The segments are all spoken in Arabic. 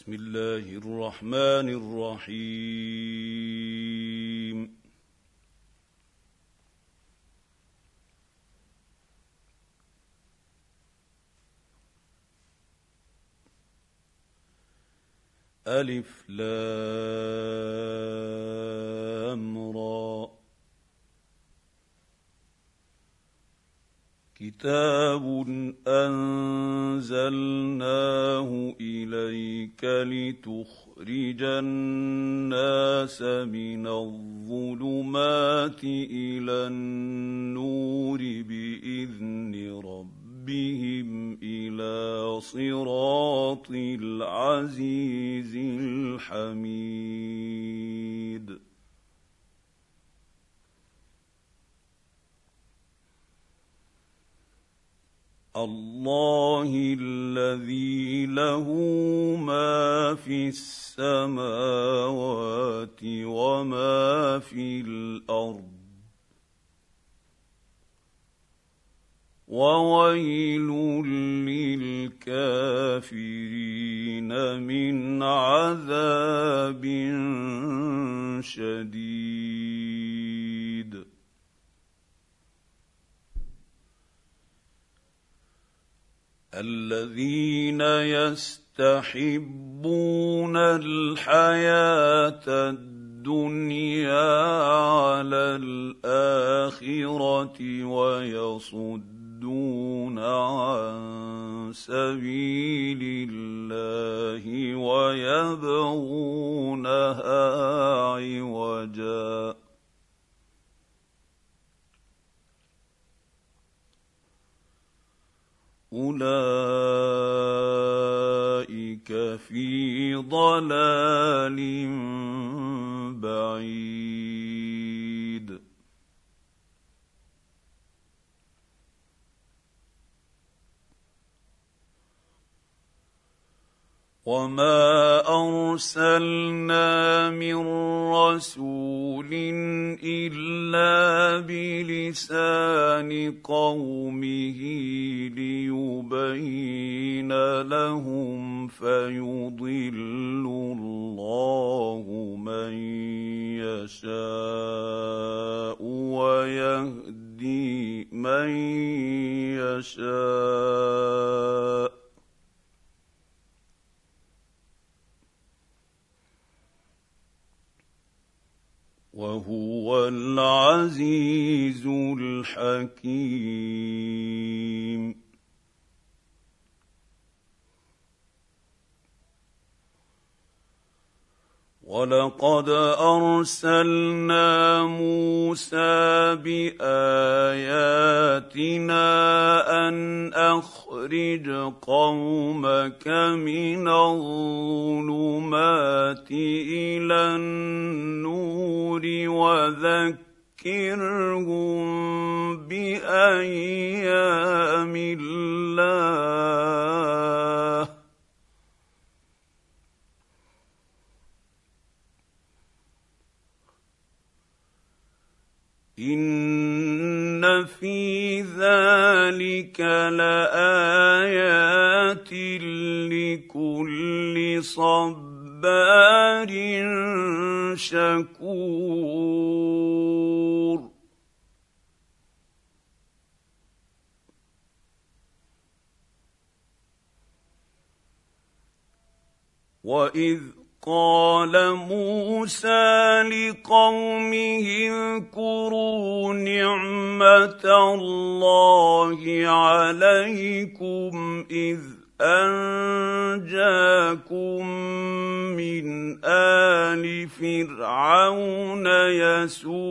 بسم الله الرحمن الرحيم. ألف لام را. كتاب انزلناه اليك لتخرج الناس من الظلمات إلى النور باذن ربهم إلى صراط العزيز الحميد الله الذي له ما في السماوات وما في الأرض. وويل للكافرين من عذاب شديد الذين يستحبون الحياة الدنيا على الآخرة ويصدون عن سبيل الله ويبغونها عوجا. أولئك في ضلال بعيد. وما ارسلنا من رسول الا بلسان قومه ليبين لهم فيضل الله من يشاء ويهدي من يشاء ولقد أرسلنا موسى بآياتنا أن أخرج قومك من الظلمات إلى النور وذكرهم بأيام الله ان في ذلك لايات لكل صبار شكور واذ قال موسى لقومه اذكروا نعمة الله عليكم إذ أنجاكم من آل فرعون يسومونكم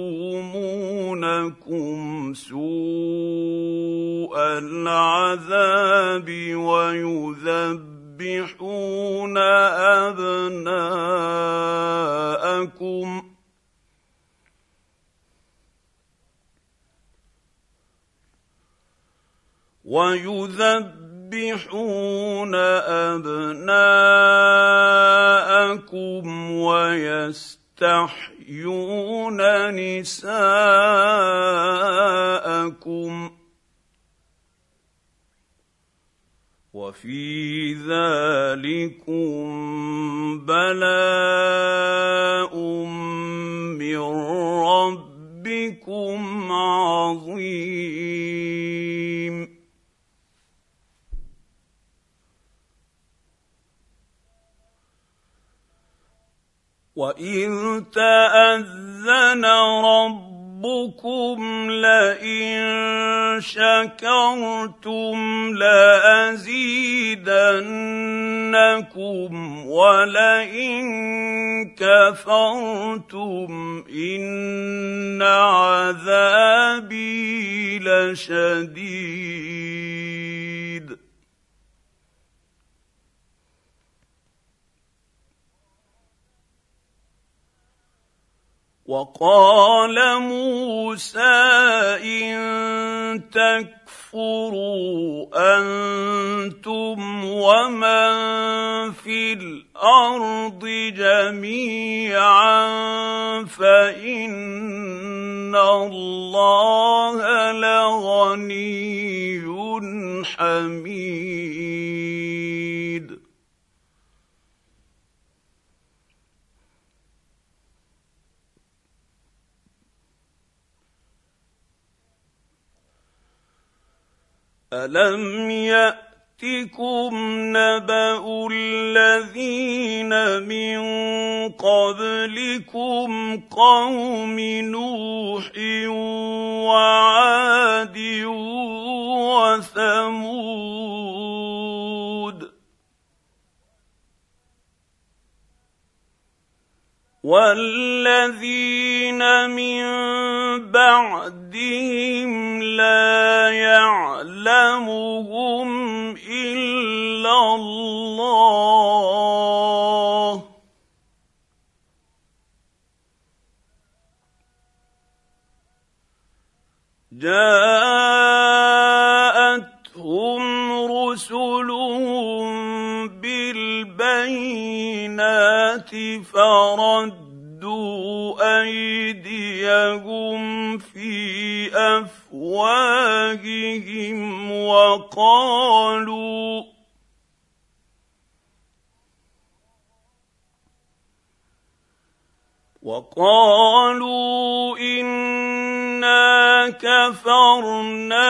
سوء العذاب ويذبحون يذبحون أبناءكم. ويذبحون أبناءكم ويستحيون نساءكم. وفي ذلكم بلاء من ربكم عظيم. واذ تاذن رب ربكم لئن شكرتم لأزيدنكم ولئن كفرتم إن عذابي لشديد. وقال موسى إن تكفروا أنتم ومن في الأرض جميعا فإن الله لغني حميد. الم ياتكم نبا الذين من قبلكم قوم نوح وعاد وثمود والذين من بعدهم لا يعلمهم الا الله جاءتهم رسلهم فردوا ايديهم في افواههم وقالوا وقالوا انا كفرنا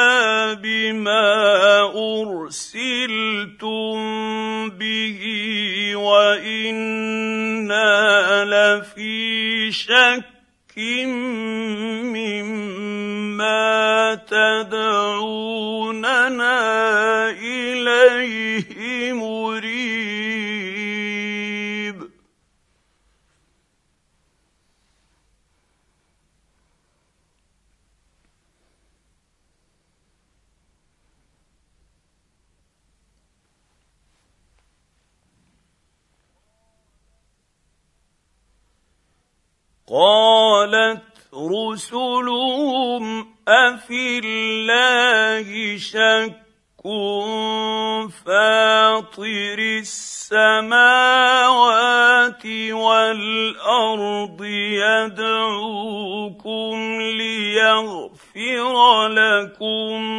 بما ارسلتم به وأنا لفي شك مما تدعوننا اليه مريب قالت رسلهم أفي الله شك فاطر السماوات والأرض يدعوكم ليغفر لكم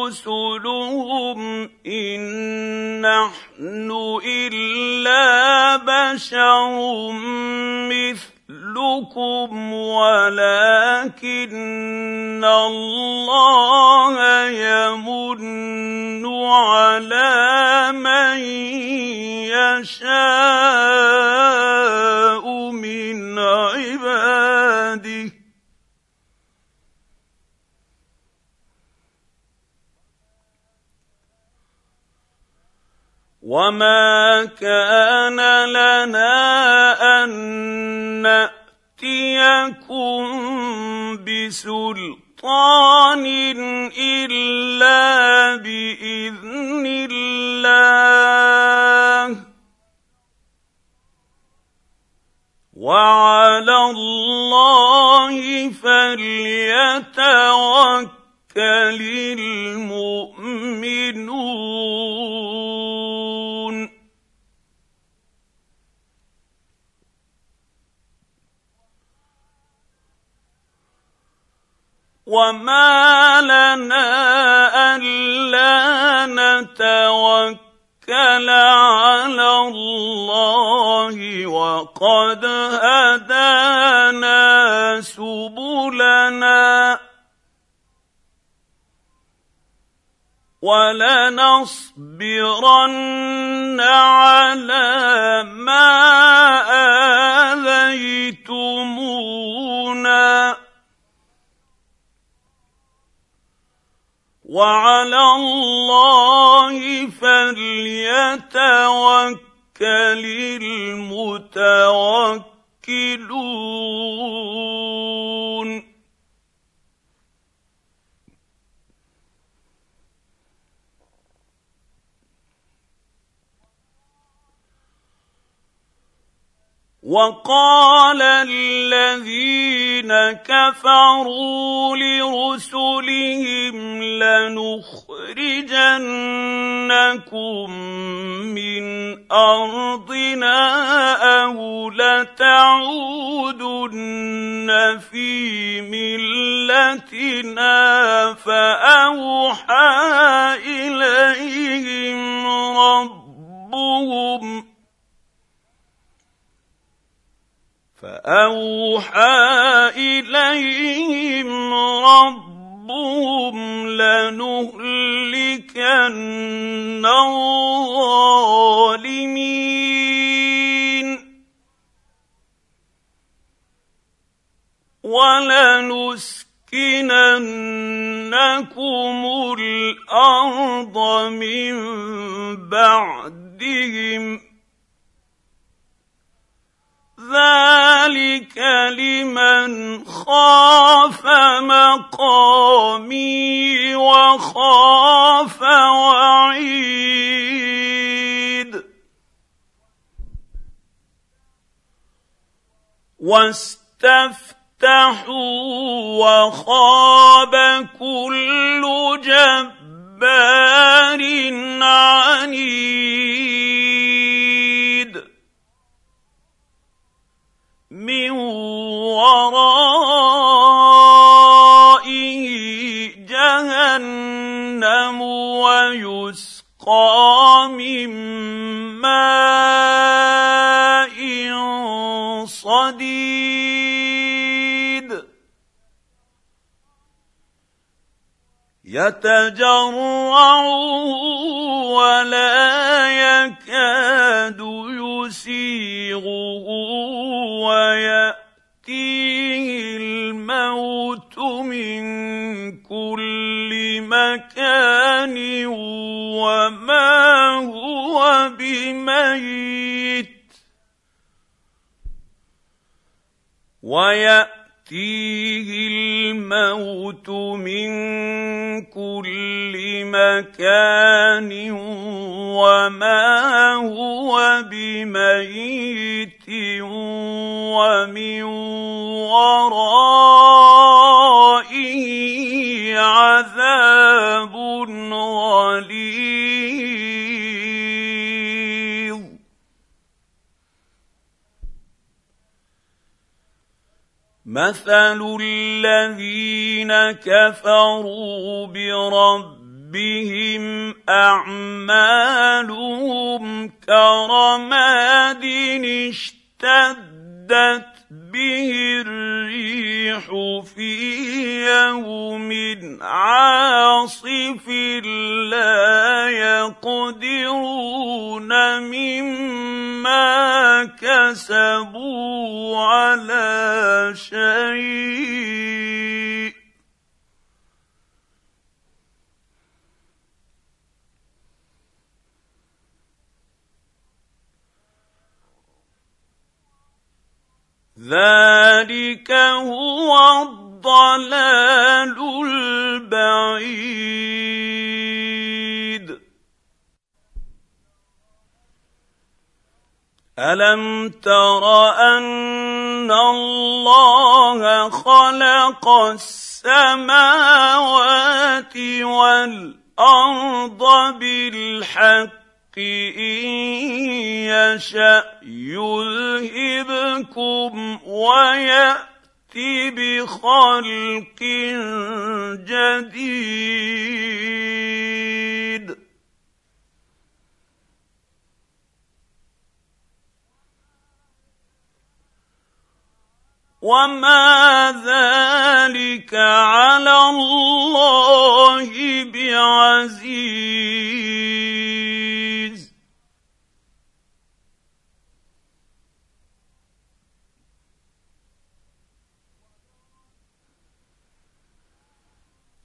رسلهم إن نحن إلا بشر مثلكم مثلكم ولكن الله يمن على من يشاء. وما كان لنا ان ناتيكم بسلطان الا باذن الله وعلى الله فليتوكل المؤمنون وما لنا الا نتوكل على الله وقد هدانا سبلنا ولنصبرن على ما اذيتمونا وعلى الله فليتوكل المتوكلون. وقال الذين كفروا لرسلهم لنخرجنكم من أرضنا أو لتعودن في ملتنا فأوحى فاوحى إليهم ربهم لنهلكن الظالمين ولنسكننكم الأرض من بعدهم ذلك لمن خاف مقامي وخاف وعيد. واستفتحوا وخاب كل جبار عنيد. من ورائه جهنم ويسقى من ماء صديد. يتجرعه ولا يكاد يسيغه. ويأتيه الموت من كل مكان وما هو بميت. وياتيه الموت من كل مكان وما هو بميت ومن ورائه عذاب غليظ مثل الذين كفروا بربهم اعمالهم كرماد اشتدت به الريح في يوم عاصف لا يقدرون مما كسبوا على شيء. ذلك هو الضلال البعيد. الم تر ان الله خلق السماوات والارض بالحق إن يشأ يذهبكم ويأت بخلق جديد. وما ذلك على الله بعزيز.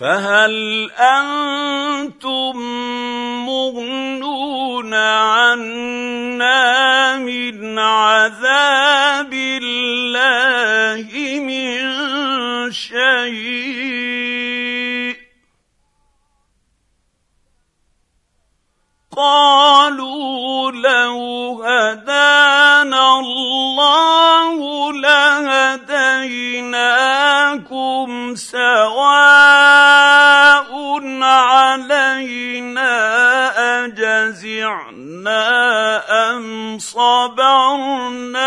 فهل أنتم مغنون عنا من عذاب الله من شيء؟ قالوا لو هدانا الله لهديناكم سواء علينا أجزعنا أم صبرنا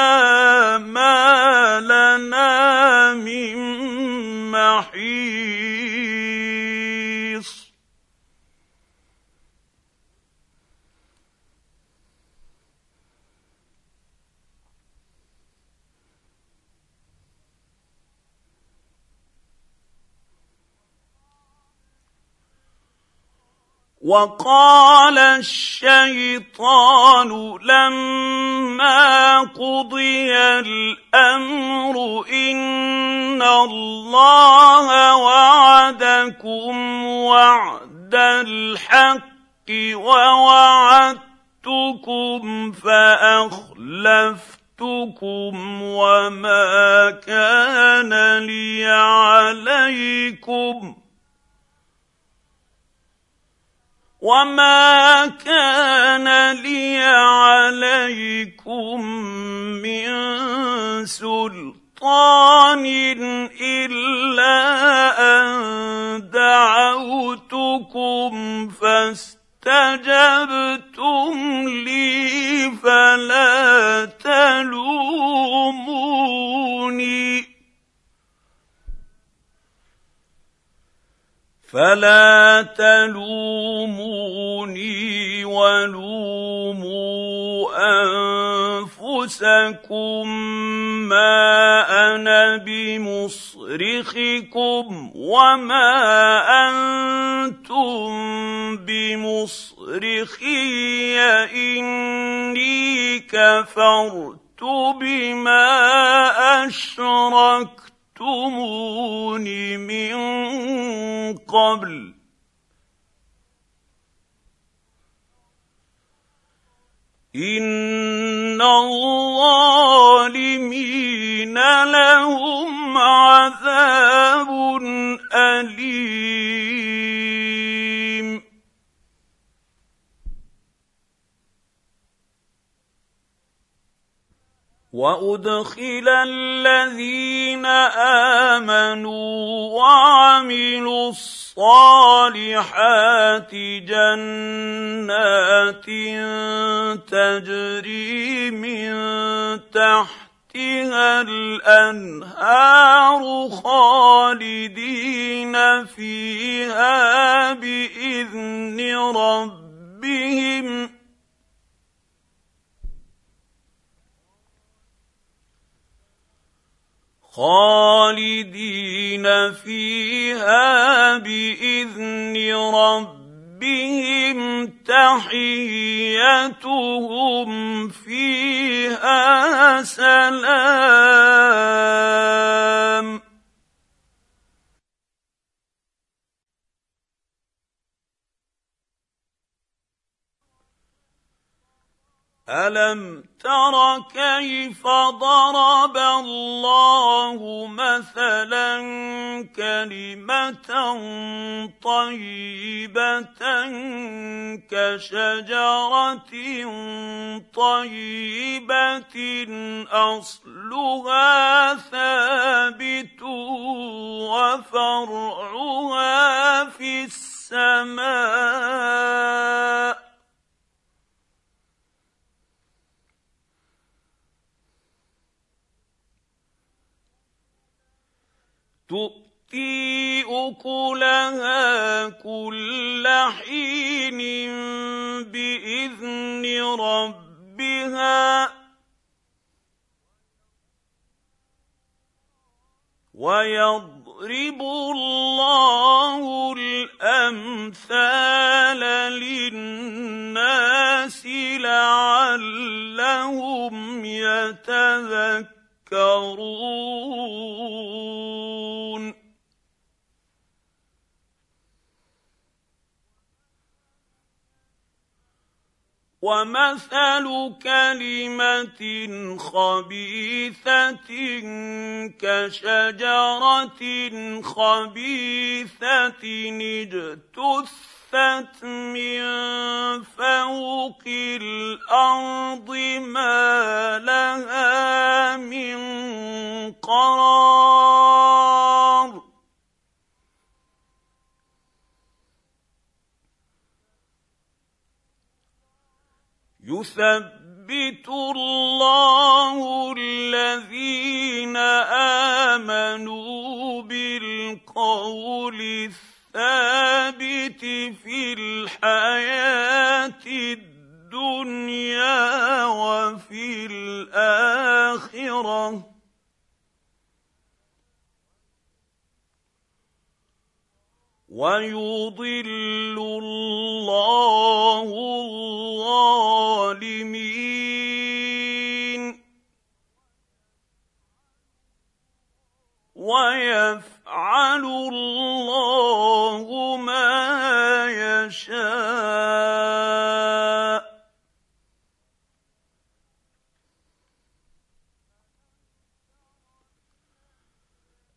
ما لنا من محيص وقال الشيطان لما قضي الأمر إن الله وعدكم وعد الحق ووعدتكم فأخلفتكم وما كان لي عليكم وما كان لي عليكم من سلطان الا ان دعوتكم فاستجبتم لي فلا تلوموني فلا تلوموني ولوموا انفسكم ما أنا بمصرخكم وما أنتم بمصرخي اني كفرت بما اشركتم خلقتمون من قبل ان الظالمين لهم عذاب اليم وادخل الذين امنوا وعملوا الصالحات جنات تجري من تحتها الانهار خالدين فيها باذن ربهم خالدين فيها بإذن ربهم تحيتهم فيها سلام. ألم تر كيف ضرب الله مثلا كلمة طيبة كشجرة طيبة أصلها ثابت وفرعها في السماء تؤتي أكلها كل حين بإذن ربها. ويضرب الله الأمثال للناس لعلهم يتذكرون. ومثل كلمه خبيثة كشجرة خبيثة اجتثت من فوق الأرض ما لها من قرار يثبت الله الذين امنوا بالقول الثابت في الحياة الدنيا وفي الآخرة. ويضل الله الظالمين. ويفعل الله ما يشاء.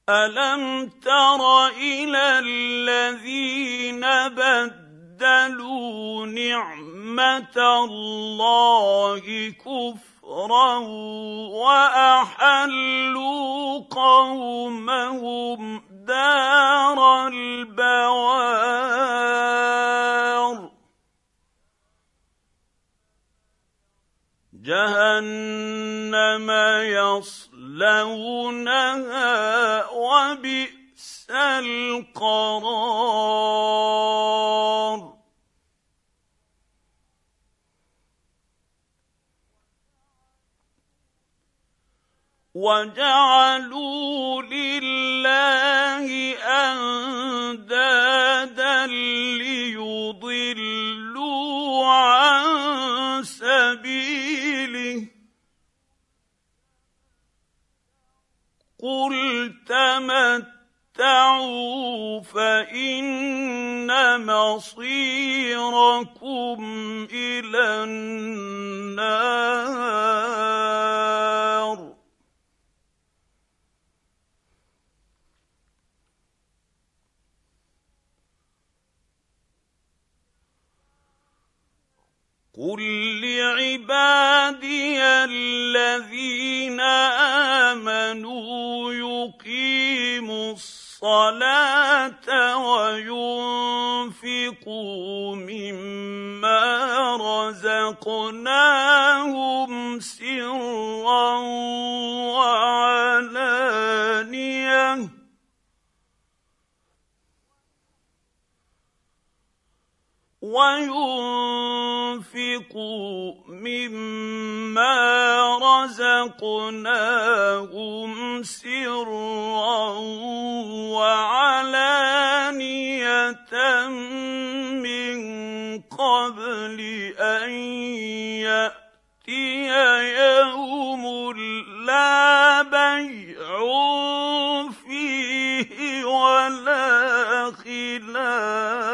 ألم تر إلى الذين بدلوا نعمة الله كفرا وأحلوا قومهم دار البوار. جهنم يصلونها وبئس القرار. وجعلوا لله أندادا ليضلوا عن سبيله. قل تمتعوا فان مصيركم إلى النار. قل لعبادي الذين امنوا يقيموا الصلاه وينفقوا مما رزقناهم سرا وعلانيه وينفقوا مما رزقناهم سرا وعلانية من قبل أن يأتي يوم لا بيع فيه ولا خلال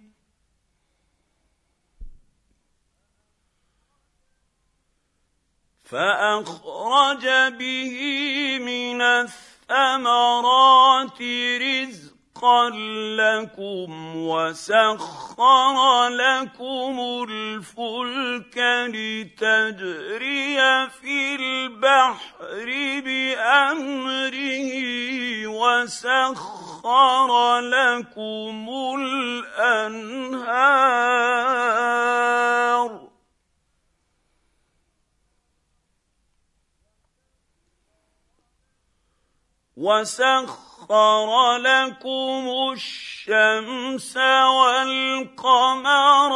فأخرج به من الثمرات رزقا لكم وسخر لكم الفلك لتجري في البحر بأمره وسخر لكم الأنهار وسخر لكم الشمس والقمر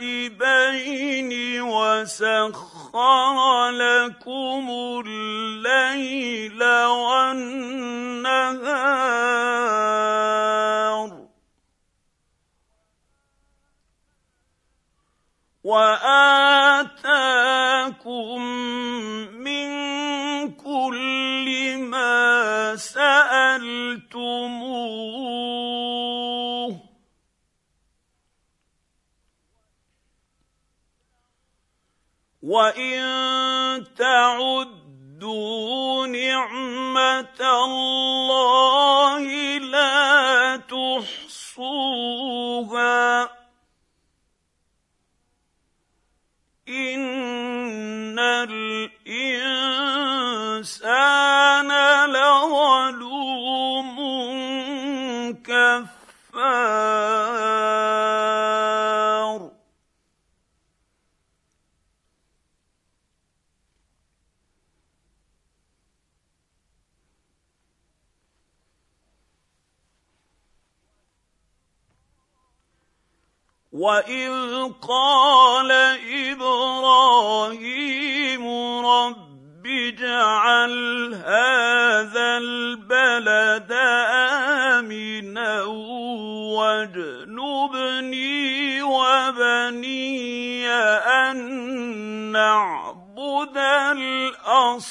دائبين وسخر لكم الليل والنهار واتاكم وان تعدوا نعمه الله لا تحصوها ان الانسان واذ قال إبراهيم رب اجعل هذا البلد امنا واجنبني وبني ان نعبد الاصنام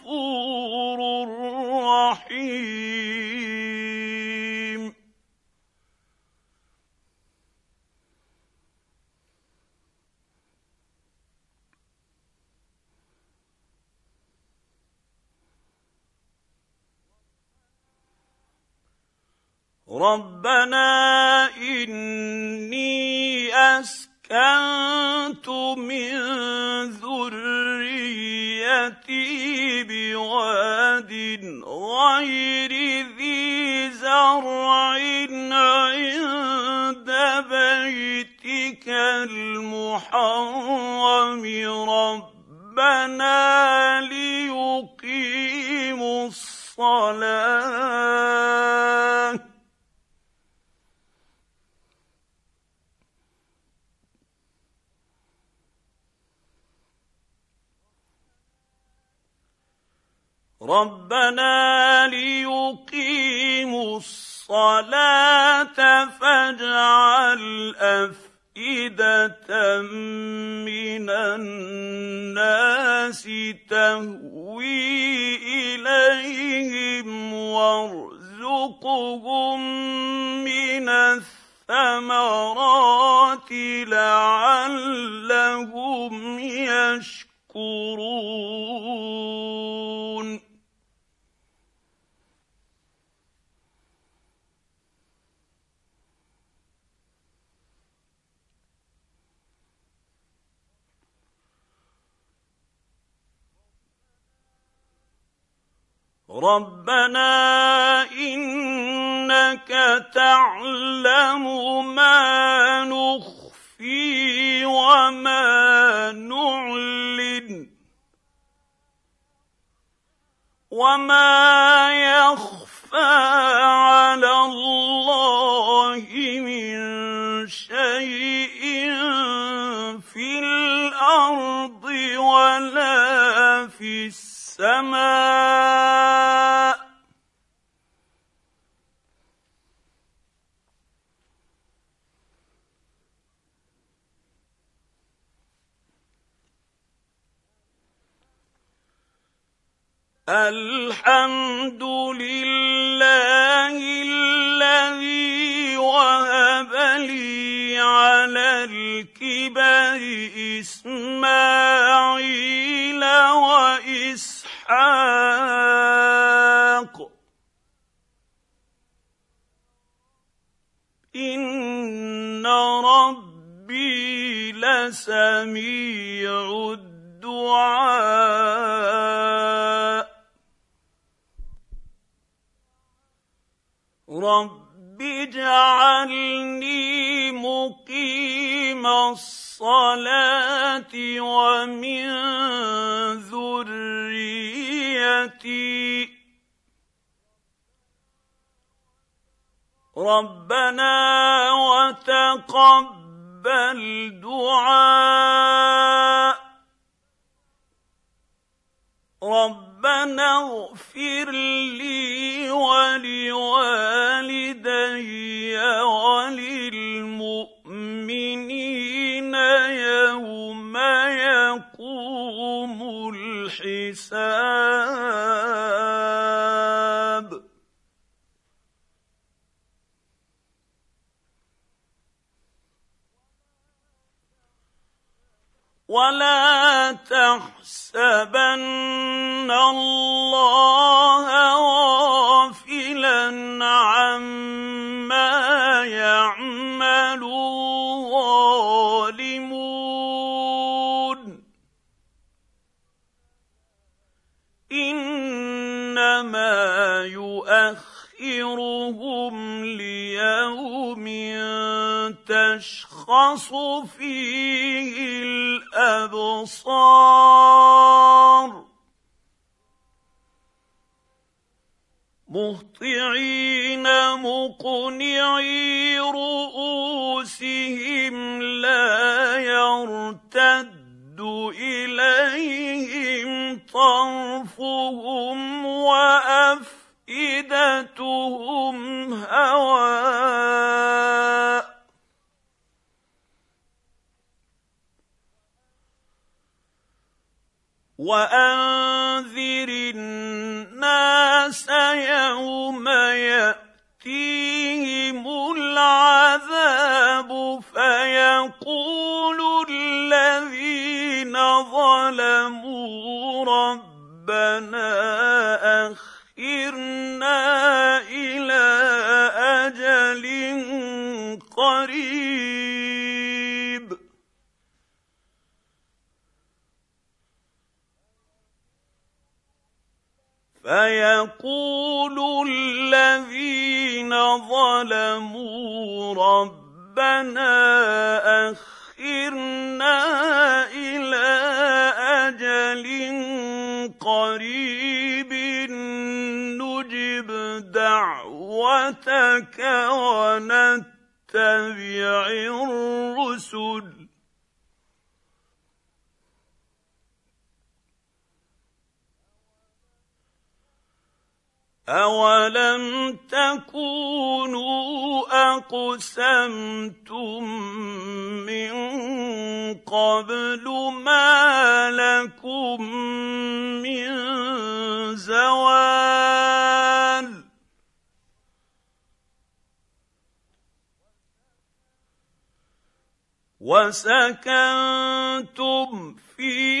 ربنا تهوي إليهم وارزقهم من الثمرات لعلهم يشكرون. ربنا انك تعلم ما نخفي وما نعلن وما يخفى على الله من شيء في الأرض ولا في السماء الحمد لله الذي وهب لي على الكبر إسماعيل واسحاق إن ربي لسميع الدعاء. رب اجعلني مقيم الصلاة ومن ذريتي ربنا وتقبل دعاء. ربنا اغفر لي ولوالدي وللمؤمنين يوم يقوم الحساب. ولا تحسبن الله غافلا عما يعمل الظالمون. انما يؤخرهم ليوم تشخص فيه الأبصار. مهطعين مقنعي رؤوسهم لا يرتد إليهم طرفهم وأفئدتهم هواء. وأنذر الناس يوم يأتيهم العذاب فيقول الذين ظلموا ربنا أخرنا إلى أجل قريب. فيقول الذين ظلموا ربنا أخرنا إلى أجل قريب نجب دعوتك ونتبع الرسل. اولم تكونوا اقسمتم من قبل ما لكم من زوال وسكنتم في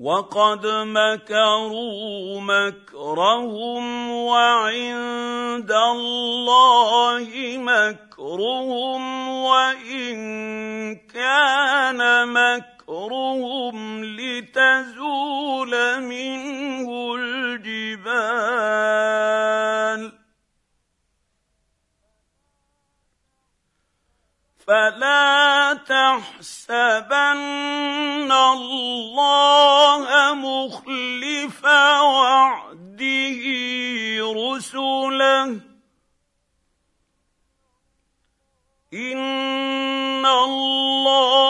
وقد مكروا مكرهم وعند الله مكرهم وإن كان مكرهم لتزول منه الجبال فلا تحسبن الله مخلف وعده رسله. إن الله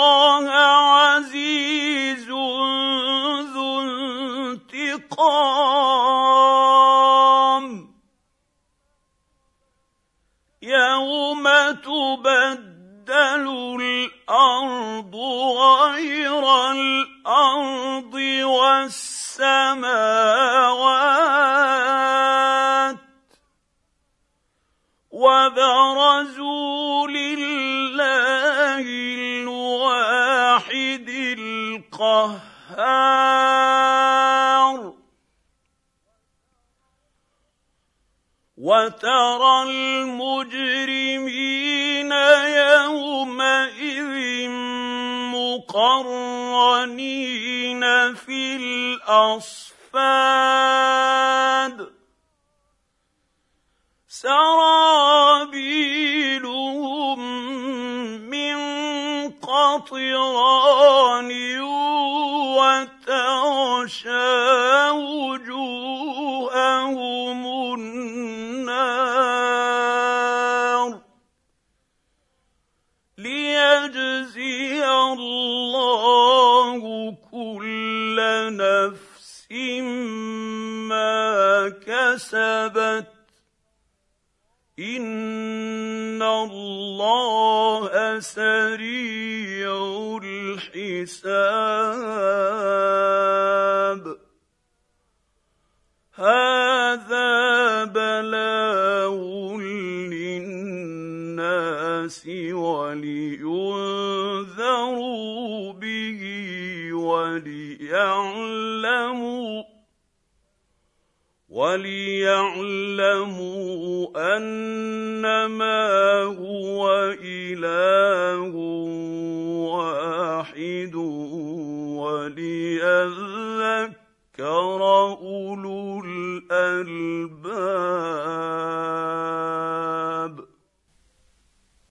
الأرض غير الأرض والسماوات وبرزوا لله الواحد القهار وترى المجرمين يومئذ مقرنين في الأصفاد. سرابيلهم من قطران وتغشى الحساب. هذا بلاغ للناس ولينذروا به وليعلموا وليعلموا انما هو إله وليذكر أولو الألباب